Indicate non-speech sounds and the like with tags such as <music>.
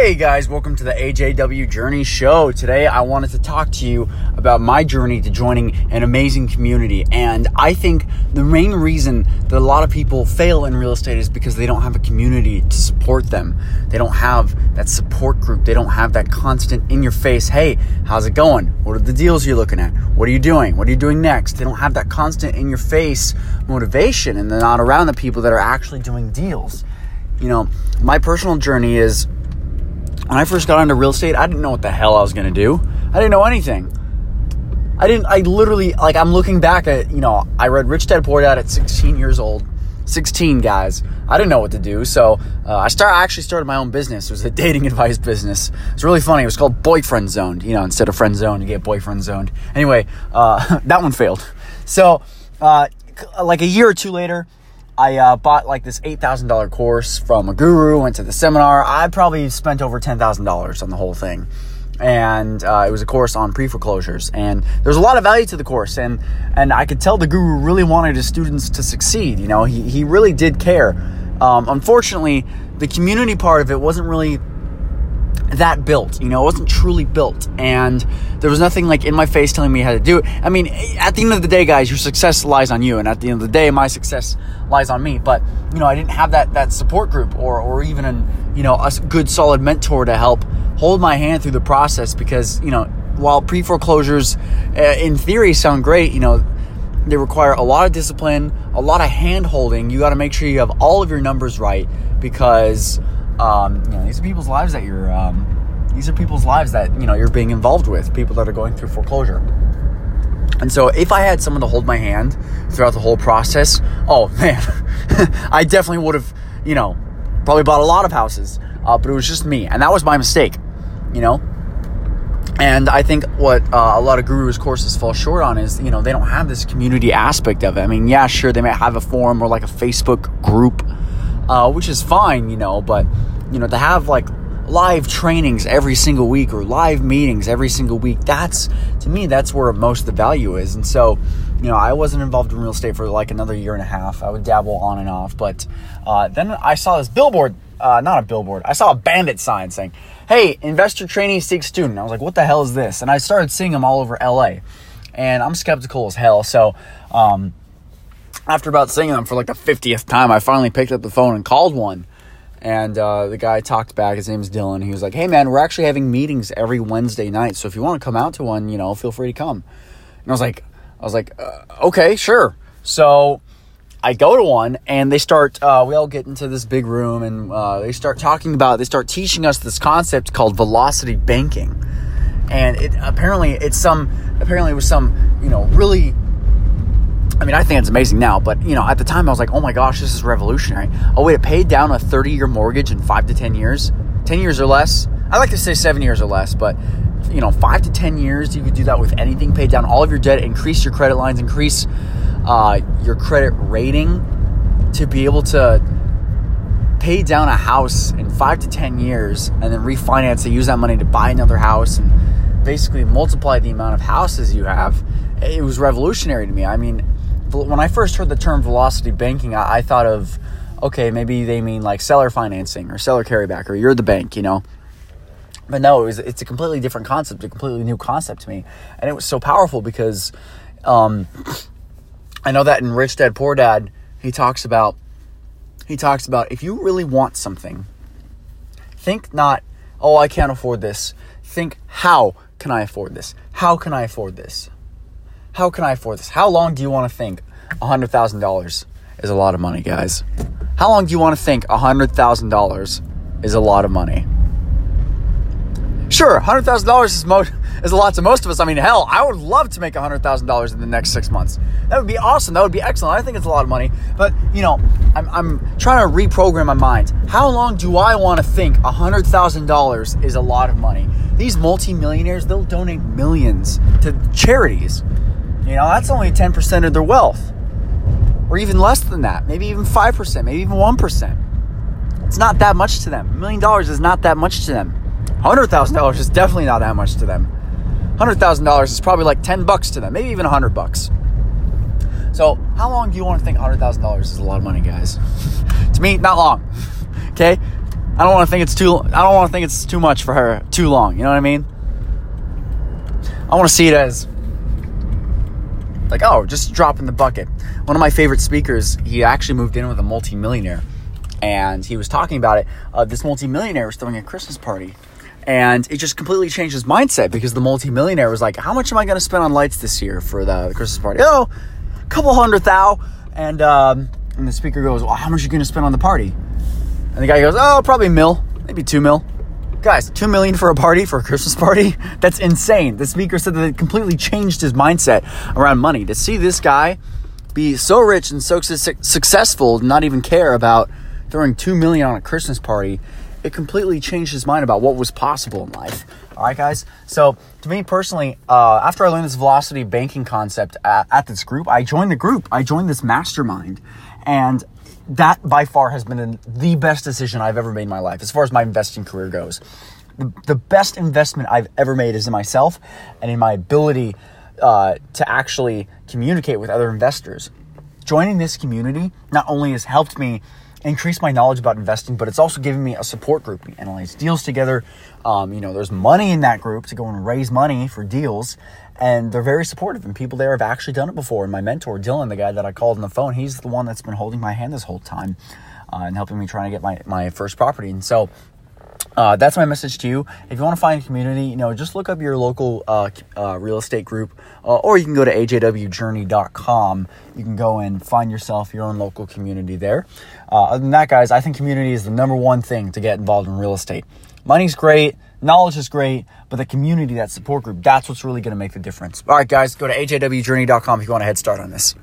Hey guys, welcome to the AJW Journey Show. Today I wanted to talk to you about my journey to joining an amazing community. And I think the main reason that a lot of people fail in real estate is because they don't have a community to support them. They don't have that support group. They don't have that constant in your face, hey, how's it going? What are the deals you're looking at? What are you doing? What are you doing next? They don't have that constant in your face motivation and they're not around the people that are actually doing deals. You know, my personal journey is when I first got into real estate, I didn't know what the hell I was going to do. I didn't know anything. I didn't, I literally, like, I'm looking back at, you know, I read Rich Dad Poor Dad at 16 years old. 16 guys. I didn't know what to do. So uh, I start, I actually started my own business. It was a <laughs> dating advice business. It's really funny. It was called Boyfriend Zoned. You know, instead of Friend zoned you get Boyfriend Zoned. Anyway, uh, <laughs> that one failed. So, uh, like a year or two later, I uh, bought like this $8,000 course from a guru, went to the seminar. I probably spent over $10,000 on the whole thing. And uh, it was a course on pre foreclosures. And there's a lot of value to the course. And, and I could tell the guru really wanted his students to succeed. You know, he, he really did care. Um, unfortunately, the community part of it wasn't really that built. You know, it wasn't truly built. And there was nothing like in my face telling me how to do it. I mean, at the end of the day, guys, your success lies on you. And at the end of the day, my success lies on me. But, you know, I didn't have that, that support group or, or even an, you know, a good solid mentor to help hold my hand through the process because, you know, while pre foreclosures uh, in theory sound great, you know, they require a lot of discipline, a lot of hand holding. You got to make sure you have all of your numbers right because um, you know, these are people's lives that you're. Um, these are people's lives that you know you're being involved with. People that are going through foreclosure. And so, if I had someone to hold my hand throughout the whole process, oh man, <laughs> I definitely would have, you know, probably bought a lot of houses. Uh, but it was just me, and that was my mistake, you know. And I think what uh, a lot of gurus courses fall short on is, you know, they don't have this community aspect of it. I mean, yeah, sure, they might have a forum or like a Facebook group uh, which is fine, you know, but, you know, to have like live trainings every single week or live meetings every single week, that's, to me, that's where most of the value is. And so, you know, I wasn't involved in real estate for like another year and a half. I would dabble on and off, but uh, then I saw this billboard, uh, not a billboard, I saw a bandit sign saying, hey, investor training seek student. I was like, what the hell is this? And I started seeing them all over LA. And I'm skeptical as hell. So, um, after about seeing them for like the 50th time, I finally picked up the phone and called one. And uh, the guy talked back. His name name's Dylan. He was like, "Hey man, we're actually having meetings every Wednesday night. So if you want to come out to one, you know, feel free to come." And I was like, "I was like, uh, okay, sure." So I go to one, and they start. Uh, we all get into this big room, and uh, they start talking about. They start teaching us this concept called velocity banking, and it apparently it's some. Apparently it was some you know really I mean, I think it's amazing now, but you know, at the time I was like, oh my gosh, this is revolutionary. Oh wait, it paid down a 30 year mortgage in five to 10 years, 10 years or less. I like to say seven years or less, but you know, five to 10 years, you could do that with anything. Pay down all of your debt, increase your credit lines, increase uh, your credit rating to be able to pay down a house in five to 10 years and then refinance it, use that money to buy another house and basically multiply the amount of houses you have. It was revolutionary to me. I mean, when I first heard the term velocity banking, I, I thought of, okay, maybe they mean like seller financing or seller carryback or you're the bank, you know. But no, it was, it's a completely different concept, a completely new concept to me, and it was so powerful because um, I know that in Rich Dad Poor Dad, he talks about he talks about if you really want something, think not, oh, I can't afford this. Think, how can I afford this? How can I afford this? How can I afford this? How long do you want to think $100,000 is a lot of money, guys? How long do you want to think $100,000 is a lot of money? Sure, $100,000 is, mo- is a lot to most of us. I mean, hell, I would love to make $100,000 in the next six months. That would be awesome. That would be excellent. I think it's a lot of money. But, you know, I'm, I'm trying to reprogram my mind. How long do I want to think $100,000 is a lot of money? These multimillionaires, they'll donate millions to charities. You know, that's only 10% of their wealth. Or even less than that. Maybe even 5%, maybe even 1%. It's not that much to them. A million dollars is not that much to them. $100,000 is definitely not that much to them. $100,000 is probably like 10 bucks to them, maybe even 100 bucks. So, how long do you want to think $100,000 is a lot of money, guys? <laughs> to me, not long. <laughs> Okay? I don't want to think it's too. I don't want to think it's too much for her too long. You know what I mean? I want to see it as like, oh, just drop in the bucket. One of my favorite speakers, he actually moved in with a multimillionaire, and he was talking about it. Uh, this multimillionaire was throwing a Christmas party, and it just completely changed his mindset because the multimillionaire was like, "How much am I going to spend on lights this year for the, the Christmas party?" Oh, a couple hundred thou. And um, and the speaker goes, "Well, how much are you going to spend on the party?" And the guy goes, "Oh, probably a mil, maybe two mil." Guys, two million for a party for a Christmas party? <laughs> That's insane. The speaker said that it completely changed his mindset around money. To see this guy be so rich and so su- successful, not even care about throwing two million on a Christmas party, it completely changed his mind about what was possible in life. All right, guys. So, to me personally, uh, after I learned this velocity banking concept at, at this group, I joined the group. I joined this mastermind, and that by far has been the best decision I've ever made in my life as far as my investing career goes. The, the best investment I've ever made is in myself and in my ability uh, to actually communicate with other investors. Joining this community not only has helped me increase my knowledge about investing, but it's also given me a support group. We analyze deals together. Um, you know, there's money in that group to go and raise money for deals, and they're very supportive. And people there have actually done it before. And my mentor, Dylan, the guy that I called on the phone, he's the one that's been holding my hand this whole time uh, and helping me trying to get my, my first property. And so, uh, that's my message to you. If you want to find a community, you know, just look up your local uh, uh, real estate group, uh, or you can go to ajwjourney.com. You can go and find yourself your own local community there. Uh, other than that, guys, I think community is the number one thing to get involved in real estate. Money's great, knowledge is great, but the community, that support group, that's what's really going to make the difference. All right, guys, go to ajwjourney.com if you want a head start on this.